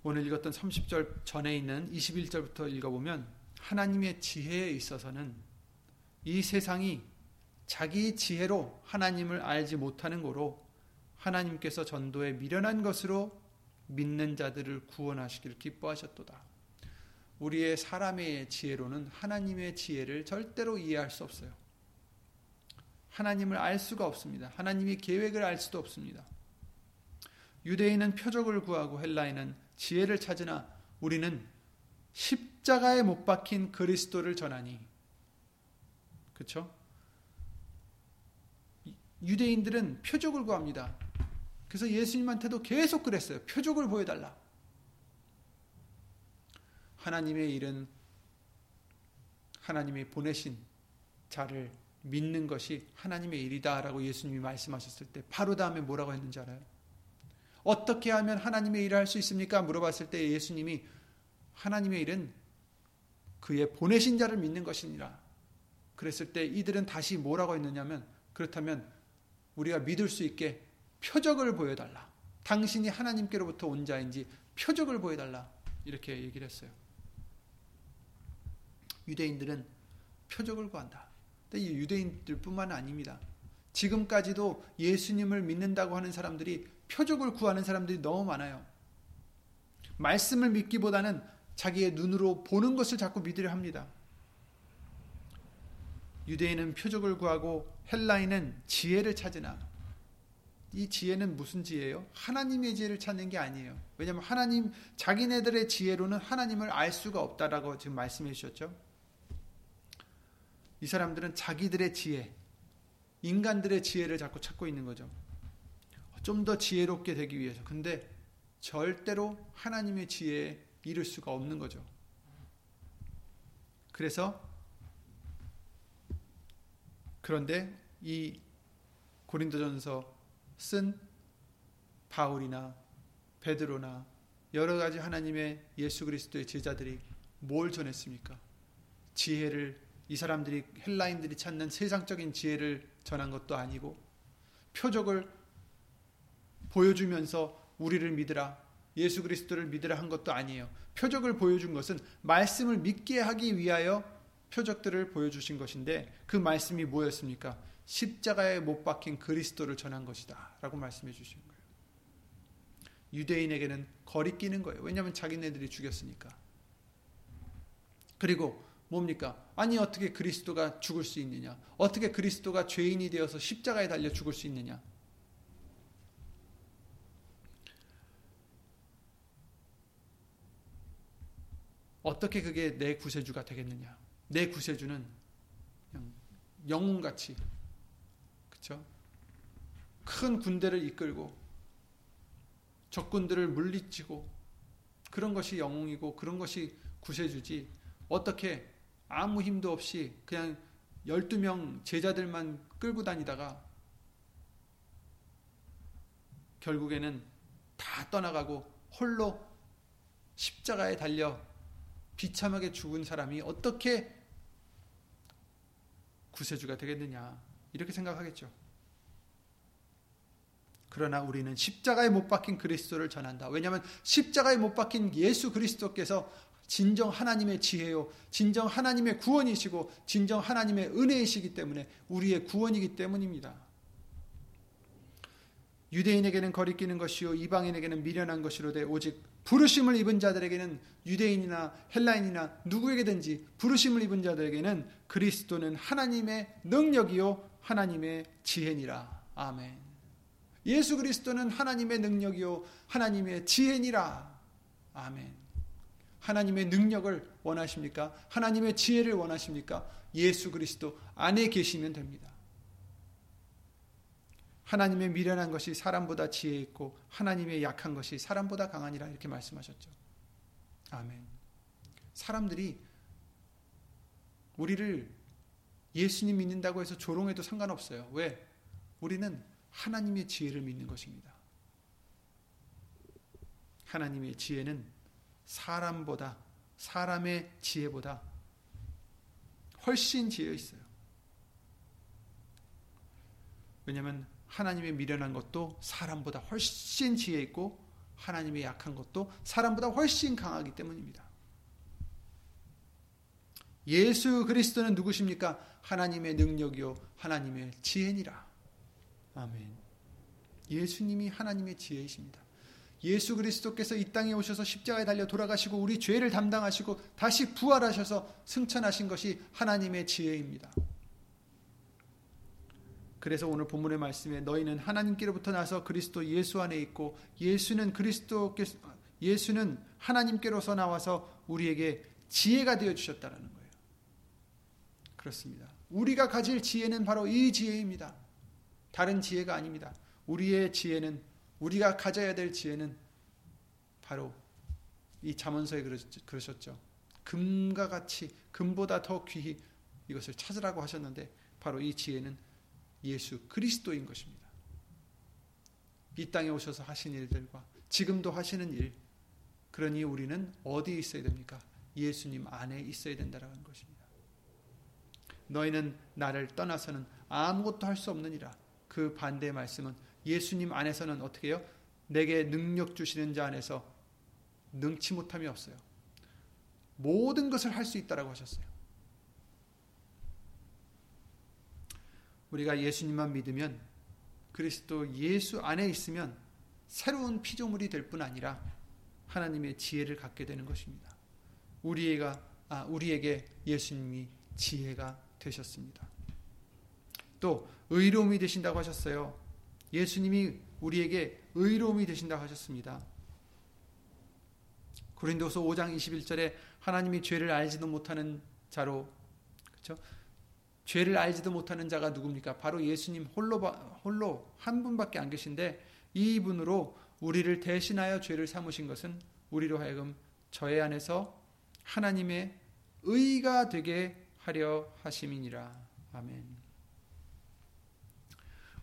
오늘 읽었던 30절 전에 있는 21절부터 읽어보면 하나님의 지혜에 있어서는 이 세상이 자기 지혜로 하나님을 알지 못하는 거로 하나님께서 전도에 미련한 것으로 믿는 자들을 구원하시기를 기뻐하셨도다. 우리의 사람의 지혜로는 하나님의 지혜를 절대로 이해할 수 없어요. 하나님을 알 수가 없습니다. 하나님의 계획을 알 수도 없습니다. 유대인은 표적을 구하고 헬라인은 지혜를 찾으나 우리는 십자가에 못 박힌 그리스도를 전하니 그렇죠? 유대인들은 표적을 구합니다. 그래서 예수님한테도 계속 그랬어요. 표적을 보여달라. 하나님의 일은 하나님이 보내신 자를 믿는 것이 하나님의 일이다라고 예수님이 말씀하셨을 때 바로 다음에 뭐라고 했는지 알아요? 어떻게 하면 하나님의 일을 할 수 있습니까? 물어봤을 때 예수님이 하나님의 일은 그의 보내신 자를 믿는 것이니라. 그랬을 때 이들은 다시 뭐라고 했느냐면 그렇다면 우리가 믿을 수 있게 표적을 보여달라. 당신이 하나님께로부터 온 자인지 표적을 보여달라. 이렇게 얘기를 했어요. 유대인들은 표적을 구한다. 근데 이 유대인들뿐만 아닙니다. 지금까지도 예수님을 믿는다고 하는 사람들이 표적을 구하는 사람들이 너무 많아요. 말씀을 믿기보다는 자기의 눈으로 보는 것을 자꾸 믿으려 합니다. 유대인은 표적을 구하고 헬라인은 지혜를 찾으나 이 지혜는 무슨 지혜예요? 하나님의 지혜를 찾는 게 아니에요. 왜냐하면 하나님 자기네들의 지혜로는 하나님을 알 수가 없다라고 지금 말씀해 주셨죠. 이 사람들은 자기들의 지혜, 인간들의 지혜를 자꾸 찾고 있는 거죠. 좀 더 지혜롭게 되기 위해서. 근데 절대로 하나님의 지혜에 이를 수가 없는 거죠. 그래서 그런데 이 고린도전서 쓴 바울이나 베드로나 여러 가지 하나님의 예수 그리스도의 제자들이 뭘 전했습니까? 지혜를 이 사람들이 헬라인들이 찾는 세상적인 지혜를 전한 것도 아니고 표적을 보여주면서 우리를 믿으라 예수 그리스도를 믿으라 한 것도 아니에요. 표적을 보여준 것은 말씀을 믿게 하기 위하여 표적들을 보여주신 것인데 그 말씀이 뭐였습니까? 십자가에 못 박힌 그리스도를 전한 것이다. 라고 말씀해 주신 거예요. 유대인에게는 거리끼는 거예요. 왜냐하면 자기네들이 죽였으니까. 그리고 뭡니까? 아니 어떻게 그리스도가 죽을 수 있느냐? 어떻게 그리스도가 죄인이 되어서 십자가에 달려 죽을 수 있느냐? 어떻게 그게 내 구세주가 되겠느냐? 내 구세주는 영웅같이 그렇죠? 큰 군대를 이끌고 적군들을 물리치고 그런 것이 영웅이고 그런 것이 구세주지 어떻게 아무 힘도 없이 그냥 12명 제자들만 끌고 다니다가 결국에는 다 떠나가고 홀로 십자가에 달려 비참하게 죽은 사람이 어떻게 구세주가 되겠느냐 이렇게 생각하겠죠. 그러나 우리는 십자가에 못 박힌 그리스도를 전한다. 왜냐하면 십자가에 못 박힌 예수 그리스도께서 진정 하나님의 지혜요, 진정 하나님의 구원이시고, 진정 하나님의 은혜이시기 때문에 우리의 구원이기 때문입니다. 유대인에게는 거리끼는 것이요, 이방인에게는 미련한 것이로되 오직 부르심을 입은 자들에게는 유대인이나 헬라인이나 누구에게든지 부르심을 입은 자들에게는 그리스도는 하나님의 능력이요 하나님의 지혜니라. 아멘. 예수 그리스도는 하나님의 능력이요 하나님의 지혜니라. 아멘. 하나님의 능력을 원하십니까? 하나님의 지혜를 원하십니까? 예수 그리스도 안에 계시면 됩니다. 하나님의 미련한 것이 사람보다 지혜 있고 하나님의 약한 것이 사람보다 강하니라 이렇게 말씀하셨죠. 아멘. 사람들이 우리를 예수님 믿는다고 해서 조롱해도 상관없어요. 왜? 우리는 하나님의 지혜를 믿는 것입니다. 하나님의 지혜는 사람보다 사람의 지혜보다 훨씬 지혜 있어요. 왜냐하면 하나님의 미련한 것도 사람보다 훨씬 지혜 있고 하나님의 약한 것도 사람보다 훨씬 강하기 때문입니다. 예수 그리스도는 누구십니까? 하나님의 능력이요 하나님의 지혜니라. 아멘. 예수님이 하나님의 지혜이십니다. 예수 그리스도께서 이 땅에 오셔서 십자가에 달려 돌아가시고 우리 죄를 담당하시고 다시 부활하셔서 승천하신 것이 하나님의 지혜입니다. 그래서 오늘 본문의 말씀에 너희는 하나님께로부터 나서 그리스도 예수 안에 있고 예수는 그리스도께 예수는 하나님께로서 나와서 우리에게 지혜가 되어 주셨다라는 거예요. 그렇습니다. 우리가 가질 지혜는 바로 이 지혜입니다. 다른 지혜가 아닙니다. 우리의 지혜는 우리가 가져야 될 지혜는 바로 이 잠언서에 그러셨죠. 금과 같이 금보다 더 귀히 이것을 찾으라고 하셨는데 바로 이 지혜는 예수 그리스도인 것입니다. 이 땅에 오셔서 하신 일들과 지금도 하시는 일, 그러니 우리는 어디 있어야 됩니까? 예수님 안에 있어야 된다는 것입니다. 너희는 나를 떠나서는 아무것도 할 수 없느니라. 그 반대의 말씀은 예수님 안에서는 어떻게 해요? 내게 능력 주시는 자 안에서 능치 못함이 없어요. 모든 것을 할 수 있다라고 하셨어요. 우리가 예수님만 믿으면 그리스도 예수 안에 있으면 새로운 피조물이 될 뿐 아니라 하나님의 지혜를 갖게 되는 것입니다. 우리가 아, 우리에게 예수님이 지혜가 되셨습니다. 또 의로움이 되신다고 하셨어요. 예수님이 우리에게 의로움이 되신다고 하셨습니다. 고린도서 5장 21절에 하나님이 죄를 알지도 못하는 자로 그렇죠? 죄를 알지도 못하는 자가 누굽니까? 바로 예수님 홀로 홀로 한 분밖에 안 계신데 이 분으로 우리를 대신하여 죄를 삼으신 것은 우리로 하여금 저의 안에서 하나님의 의가 되게 하려 하심이니라. 아멘.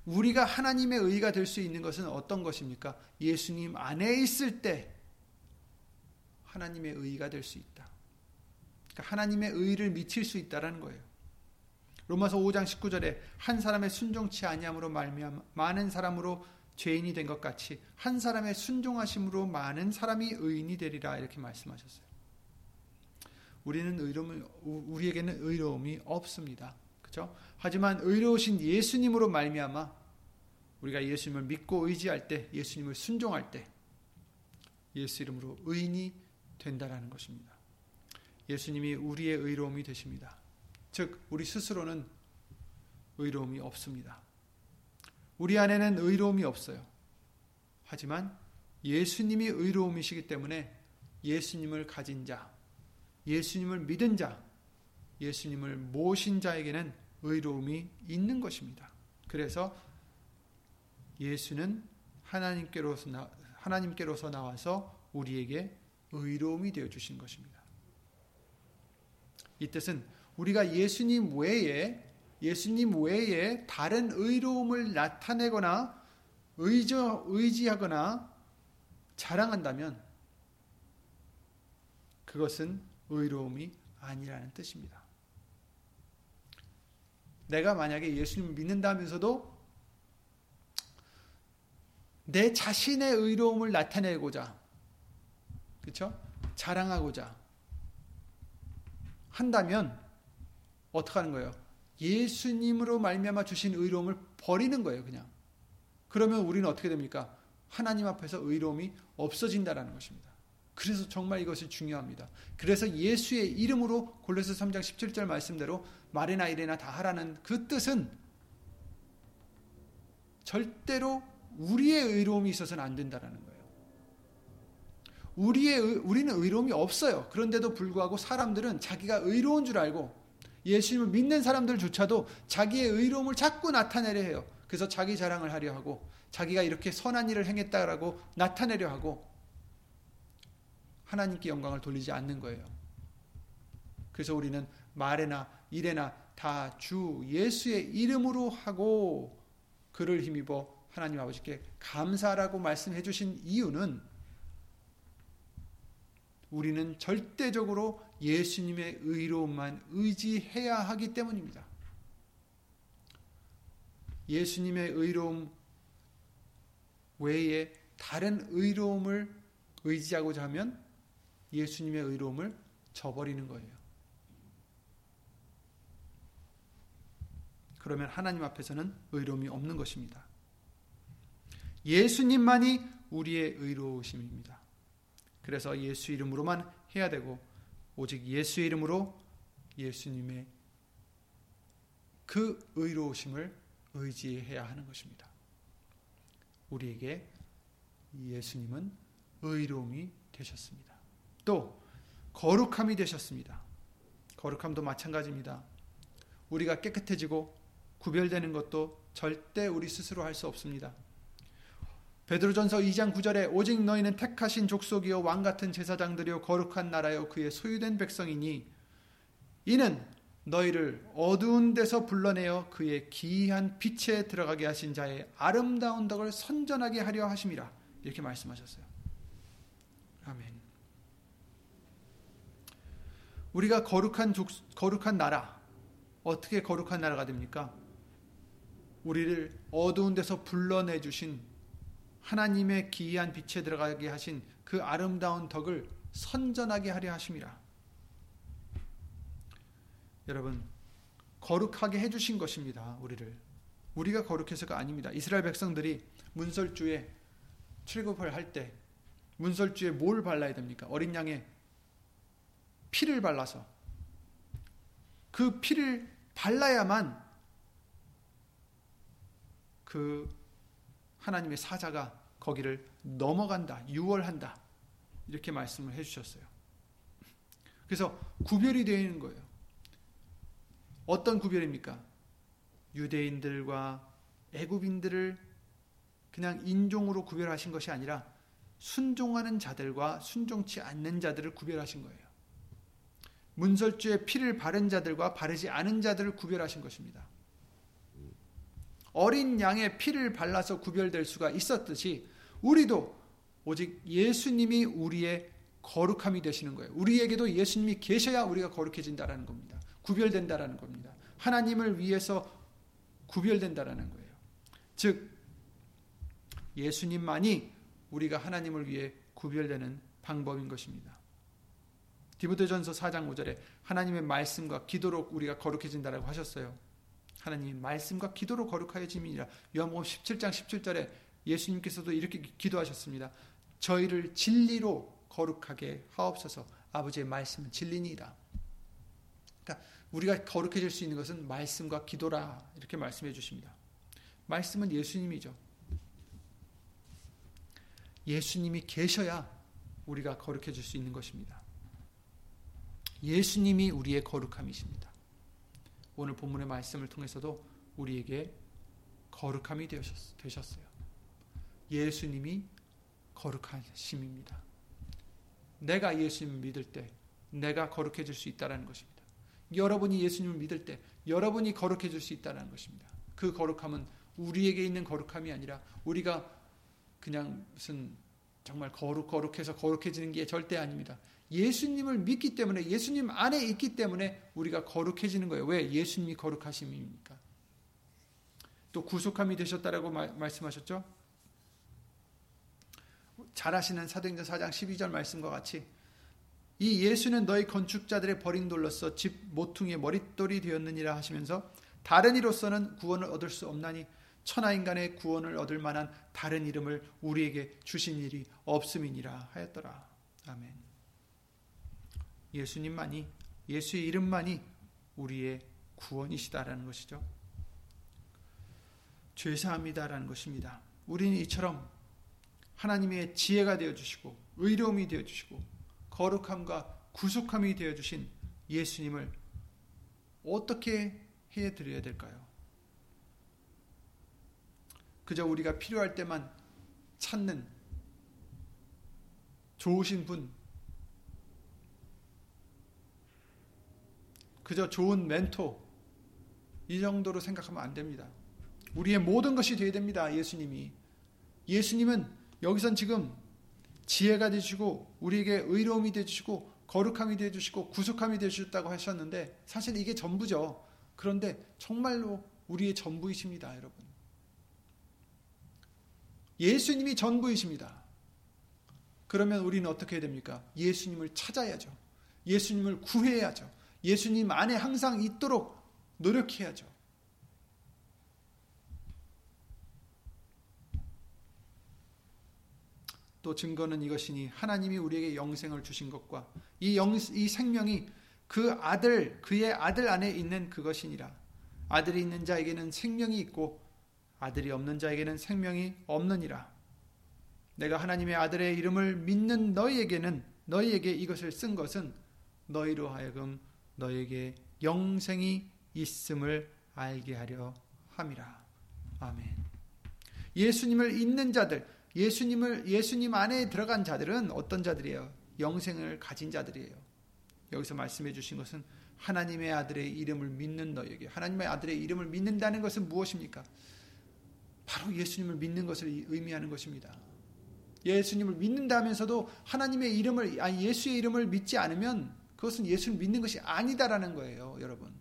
우리가 하나님의 의가 될 수 있는 것은 어떤 것입니까? 예수님 안에 있을 때 하나님의 의가 될 수 있다. 그러니까 하나님의 의를 미칠 수 있다라는 거예요. 로마서 5장 19절에 한 사람의 순종치 아니함으로 말미암아 많은 사람으로 죄인이 된 것 같이 한 사람의 순종하심으로 많은 사람이 의인이 되리라 이렇게 말씀하셨어요. 우리는 의로움 우리에게는 의로움이 없습니다. 그렇죠? 하지만 의로우신 예수님으로 말미암아 우리가 예수님을 믿고 의지할 때 예수님을 순종할 때 예수 이름으로 의인이 된다라는 것입니다. 예수님이 우리의 의로움이 되십니다. 즉 우리 스스로는 의로움이 없습니다. 우리 안에는 의로움이 없어요. 하지만 예수님이 의로움이시기 때문에 예수님을 가진 자, 예수님을 믿은 자, 예수님을 모신 자에게는 의로움이 있는 것입니다. 그래서 예수는 하나님께로서, 나, 하나님께로서 나와서 우리에게 의로움이 되어 주신 것입니다. 이 뜻은 우리가 예수님 외에 예수님 외에 다른 의로움을 나타내거나 의지, 의지하거나 자랑한다면 그것은 의로움이 아니라는 뜻입니다. 내가 만약에 예수님을 믿는다면서도 내 자신의 의로움을 나타내고자 그렇죠? 자랑하고자 한다면 어떻게 하는 거예요? 예수님으로 말미암아 주신 의로움을 버리는 거예요, 그냥. 그러면 우리는 어떻게 됩니까? 하나님 앞에서 의로움이 없어진다라는 것입니다. 그래서 정말 이것이 중요합니다. 그래서 예수의 이름으로 골로새 3장 17절 말씀대로 말이나 이래나 다 하라는 그 뜻은 절대로 우리의 의로움이 있어서는 안 된다라는 거예요. 우리의 우리는 의로움이 없어요. 그런데도 불구하고 사람들은 자기가 의로운 줄 알고 예수님을 믿는 사람들조차도 자기의 의로움을 자꾸 나타내려 해요. 그래서 자기 자랑을 하려 하고 자기가 이렇게 선한 일을 행했다라고 나타내려 하고 하나님께 영광을 돌리지 않는 거예요. 그래서 우리는 말에나 일에나 다 주 예수의 이름으로 하고 그를 힘입어 하나님 아버지께 감사라고 말씀해 주신 이유는 우리는 절대적으로 예수님의 의로움만 의지해야 하기 때문입니다. 예수님의 의로움 외에 다른 의로움을 의지하고자 하면 예수님의 의로움을 저버리는 거예요. 그러면 하나님 앞에서는 의로움이 없는 것입니다. 예수님만이 우리의 의로우심입니다. 그래서 예수 이름으로만 해야 되고 오직 예수 이름으로 예수님의 그 의로우심을 의지해야 하는 것입니다. 우리에게 예수님은 의로움이 되셨습니다. 또 거룩함이 되셨습니다. 거룩함도 마찬가지입니다. 우리가 깨끗해지고 구별되는 것도 절대 우리 스스로 할 수 없습니다. 베드로전서 2장 9절에 오직 너희는 택하신 족속이요 왕 같은 제사장들이요 거룩한 나라요 그의 소유된 백성이니 이는 너희를 어두운 데서 불러내어 그의 기이한 빛에 들어가게 하신 자의 아름다운 덕을 선전하게 하려 하심이라 이렇게 말씀하셨어요. 아멘. 우리가 거룩한 족, 거룩한 나라 어떻게 거룩한 나라가 됩니까? 우리를 어두운 데서 불러내 주신 하나님의 기이한 빛에 들어가게 하신 그 아름다운 덕을 선전하게 하려 하심이라. 여러분, 거룩하게 해 주신 것입니다. 우리를. 우리가 거룩해서가 아닙니다. 이스라엘 백성들이 문설주에 출급을 할 때 문설주에 뭘 발라야 됩니까? 어린 양의 피를 발라서 그 피를 발라야만 그 하나님의 사자가 거기를 넘어간다, 유월한다. 이렇게 말씀을 해 주셨어요. 그래서 구별이 되어 있는 거예요. 어떤 구별입니까? 유대인들과 애굽인들을 그냥 인종으로 구별하신 것이 아니라 순종하는 자들과 순종치 않는 자들을 구별하신 거예요. 문설주의 피를 바른 자들과 바르지 않은 자들을 구별하신 것입니다. 어린 양의 피를 발라서 구별될 수가 있었듯이 우리도 오직 예수님이 우리의 거룩함이 되시는 거예요. 우리에게도 예수님이 계셔야 우리가 거룩해진다라는 겁니다. 구별된다라는 겁니다. 하나님을 위해서 구별된다라는 거예요. 즉 예수님만이 우리가 하나님을 위해 구별되는 방법인 것입니다. 디모데전서 4장 5절에 하나님의 말씀과 기도로 우리가 거룩해진다라고 하셨어요. 하나님의 말씀과 기도로 거룩하여짐이니라. 요한복음 17장 17절에 예수님께서도 이렇게 기도하셨습니다. 저희를 진리로 거룩하게 하옵소서. 아버지의 말씀은 진리니이다. 그러니까 우리가 거룩해질 수 있는 것은 말씀과 기도라 이렇게 말씀해 주십니다. 말씀은 예수님이죠. 예수님이 계셔야 우리가 거룩해질 수 있는 것입니다. 예수님이 우리의 거룩함이십니다. 오늘 본문의 말씀을 통해서도 우리에게 거룩함이 되셨어요. 예수님이 거룩하심입니다. 내가 예수님을 믿을 때 내가 거룩해질 수 있다는 것입니다. 여러분이 예수님을 믿을 때 여러분이 거룩해질 수 있다는 것입니다. 그 거룩함은 우리에게 있는 거룩함이 아니라 우리가 그냥 무슨 정말 거룩 거룩해서 거룩해지는 게 절대 아닙니다. 예수님을 믿기 때문에 예수님 안에 있기 때문에 우리가 거룩해지는 거예요. 왜? 예수님이 거룩하심입니까? 또 구속함이 되셨다라고 말, 말씀하셨죠? 잘 아시는 사도행전 4장 12절 말씀과 같이 이 예수는 너희 건축자들의 버린 돌로서 집 모퉁이의 머릿돌이 되었느니라 하시면서 다른 이로서는 구원을 얻을 수 없나니 천하 인간의 구원을 얻을 만한 다른 이름을 우리에게 주신 일이 없음이니라 하였더라. 아멘. 예수님만이 예수의 이름만이 우리의 구원이시다라는 것이죠. 죄사합니다라는 것입니다. 우리는 이처럼 하나님의 지혜가 되어 주시고 의로움이 되어 주시고 거룩함과 구속함이 되어 주신 예수님을 어떻게 해 드려야 될까요? 그저 우리가 필요할 때만 찾는 좋으신 분, 그저 좋은 멘토, 이 정도로 생각하면 안 됩니다. 우리의 모든 것이 되어야 됩니다. 예수님이. 예수님은 여기선 지금 지혜가 되시고 우리에게 의로움이 되주시고 거룩함이 되주시고 구속함이 되주셨다고 하셨는데 사실 이게 전부죠. 그런데 정말로 우리의 전부이십니다, 여러분. 예수님이 전부이십니다. 그러면 우리는 어떻게 해야 됩니까? 예수님을 찾아야죠. 예수님을 구해야죠. 예수님 안에 항상 있도록 노력해야죠. 또 증거는 이것이니 하나님이 우리에게 영생을 주신 것과 이, 영, 이 생명이 그 아들, 그의 아들 안에 있는 그것이니라. 아들이 있는 자에게는 생명이 있고 아들이 없는 자에게는 생명이 없느니라. 내가 하나님의 아들의 이름을 믿는 너희에게는 너희에게 이것을 쓴 것은 너희로 하여금 너에게 영생이 있음을 알게 하려 함이라. 아멘. 예수님을 잊는 자들, 예수님을 예수님 안에 들어간 자들은 어떤 자들이에요? 영생을 가진 자들이에요. 여기서 말씀해 주신 것은 하나님의 아들의 이름을 믿는 너에게 하나님의 아들의 이름을 믿는다는 것은 무엇입니까? 바로 예수님을 믿는 것을 의미하는 것입니다. 예수님을 믿는다면서도 하나님의 이름을 아니 예수의 이름을 믿지 않으면 그것은 예수를 믿는 것이 아니다라는 거예요, 여러분.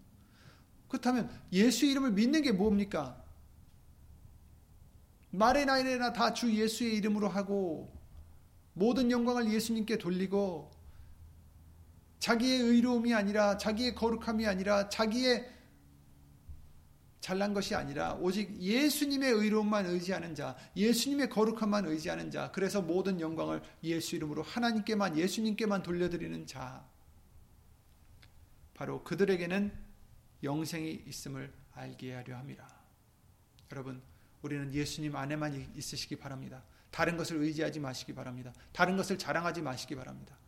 그렇다면 예수 이름을 믿는 게 뭡니까? 말에나 이래나 다 주 예수의 이름으로 하고 모든 영광을 예수님께 돌리고 자기의 의로움이 아니라 자기의 거룩함이 아니라 자기의 잘난 것이 아니라 오직 예수님의 의로움만 의지하는 자, 예수님의 거룩함만 의지하는 자, 그래서 모든 영광을 예수 이름으로 하나님께만, 예수님께만 돌려드리는 자. 바로 그들에게는 영생이 있음을 알게 하려 함이라. 여러분, 우리는 예수님 안에만 있으시기 바랍니다. 다른 것을 의지하지 마시기 바랍니다. 다른 것을 자랑하지 마시기 바랍니다.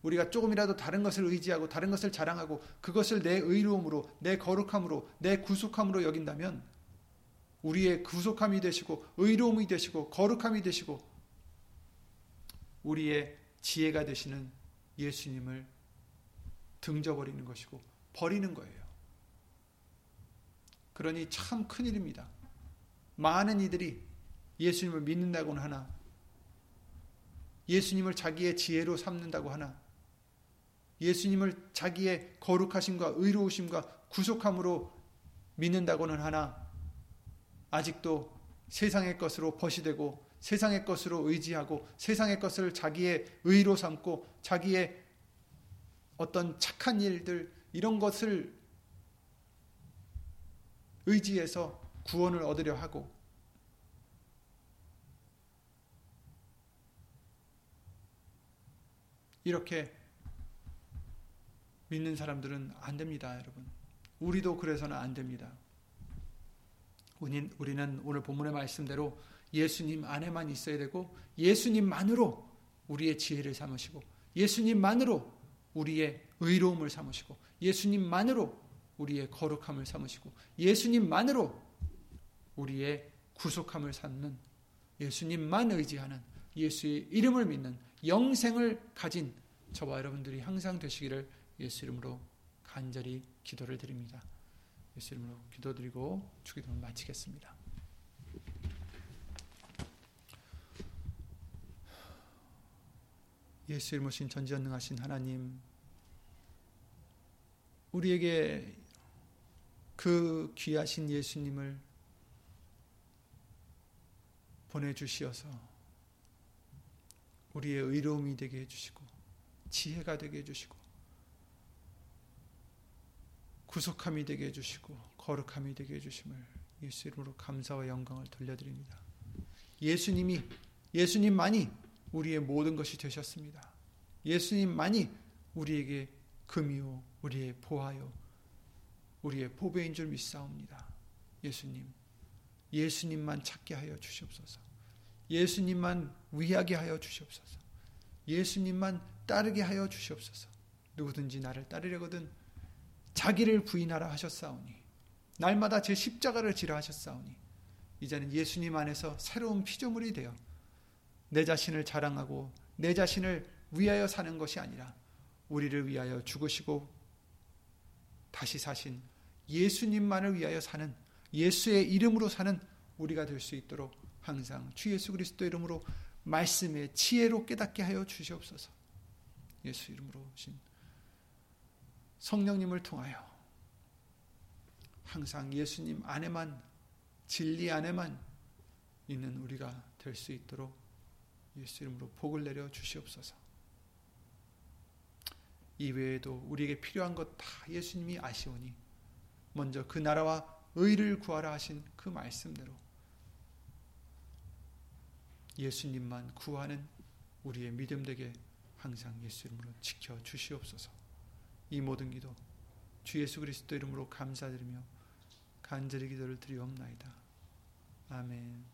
우리가 조금이라도 다른 것을 의지하고 다른 것을 자랑하고 그것을 내 의로움으로 내 거룩함으로 내 구속함으로 여긴다면 우리의 구속함이 되시고 의로움이 되시고 거룩함이 되시고 우리의 지혜가 되시는 예수님을 등져버리는 것이고 버리는 거예요. 그러니 참 큰일입니다. 많은 이들이 예수님을 믿는다고는 하나 예수님을 자기의 지혜로 삼는다고 하나 예수님을 자기의 거룩하심과 의로우심과 구속함으로 믿는다고는 하나 아직도 세상의 것으로 버시되고 세상의 것으로 의지하고 세상의 것을 자기의 의로 삼고 자기의 어떤 착한 일들 이런 것을 의지해서 구원을 얻으려 하고 이렇게 믿는 사람들은 안 됩니다, 여러분. 우리도 그래서는 안 됩니다. 우리는 오늘 본문의 말씀대로 예수님 안에만 있어야 되고 예수님만으로 우리의 지혜를 삼으시고 예수님만으로 우리의 의로움을 삼으시고 예수님만으로 우리의 거룩함을 삼으시고 예수님만으로 우리의 구속함을 삼는 예수님만 의지하는 예수의 이름을 믿는 영생을 가진 저와 여러분들이 항상 되시기를 예수 이름으로 간절히 기도를 드립니다. 예수 이름으로 기도드리고 주기도를 마치겠습니다. 예수 이름으로 신 전지전능하신 하나님 우리에게 그 귀하신 예수님을 보내주시어서 우리의 의로움이 되게 해주시고 지혜가 되게 해주시고 구속함이 되게 해주시고 거룩함이 되게 해주심을 예수 이름으로 감사와 영광을 돌려드립니다. 예수님이 예수님만이 우리의 모든 것이 되셨습니다. 예수님만이 우리에게 금이요 우리의 보하요 우리의 보배인 줄 믿사옵니다. 예수님 예수님만 찾게 하여 주시옵소서. 예수님만 위하게 하여 주시옵소서. 예수님만 따르게 하여 주시옵소서. 누구든지 나를 따르려거든 자기를 부인하라 하셨사오니 날마다 제 십자가를 지라 하셨사오니 이제는 예수님 안에서 새로운 피조물이 되어 내 자신을 자랑하고 내 자신을 위하여 사는 것이 아니라 우리를 위하여 죽으시고 다시 사신 예수님만을 위하여 사는 예수의 이름으로 사는 우리가 될 수 있도록 항상 주 예수 그리스도 이름으로 말씀의 지혜로 깨닫게 하여 주시옵소서. 예수 이름으로 오신 성령님을 통하여 항상 예수님 안에만 진리 안에만 있는 우리가 될 수 있도록 예수 이름으로 복을 내려 주시옵소서. 이외에도 우리에게 필요한 것 다 예수님이 아시오니 먼저 그 나라와 의를 구하라 하신 그 말씀대로 예수님만 구하는 우리의 믿음 되게 항상 예수 이름으로 지켜 주시옵소서. 이 모든 기도 주 예수 그리스도 이름으로 감사드리며 간절히 기도를 드리옵나이다. 아멘.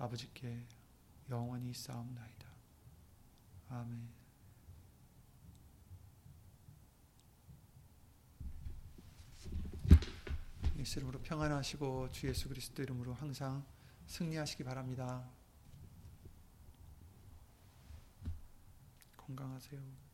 아버지께 영원히 싸움나이다. 아멘 예수 이름으로 평안하시고 주 예수 그리스도 이름으로 항상 승리하시기 바랍니다. 건강하세요.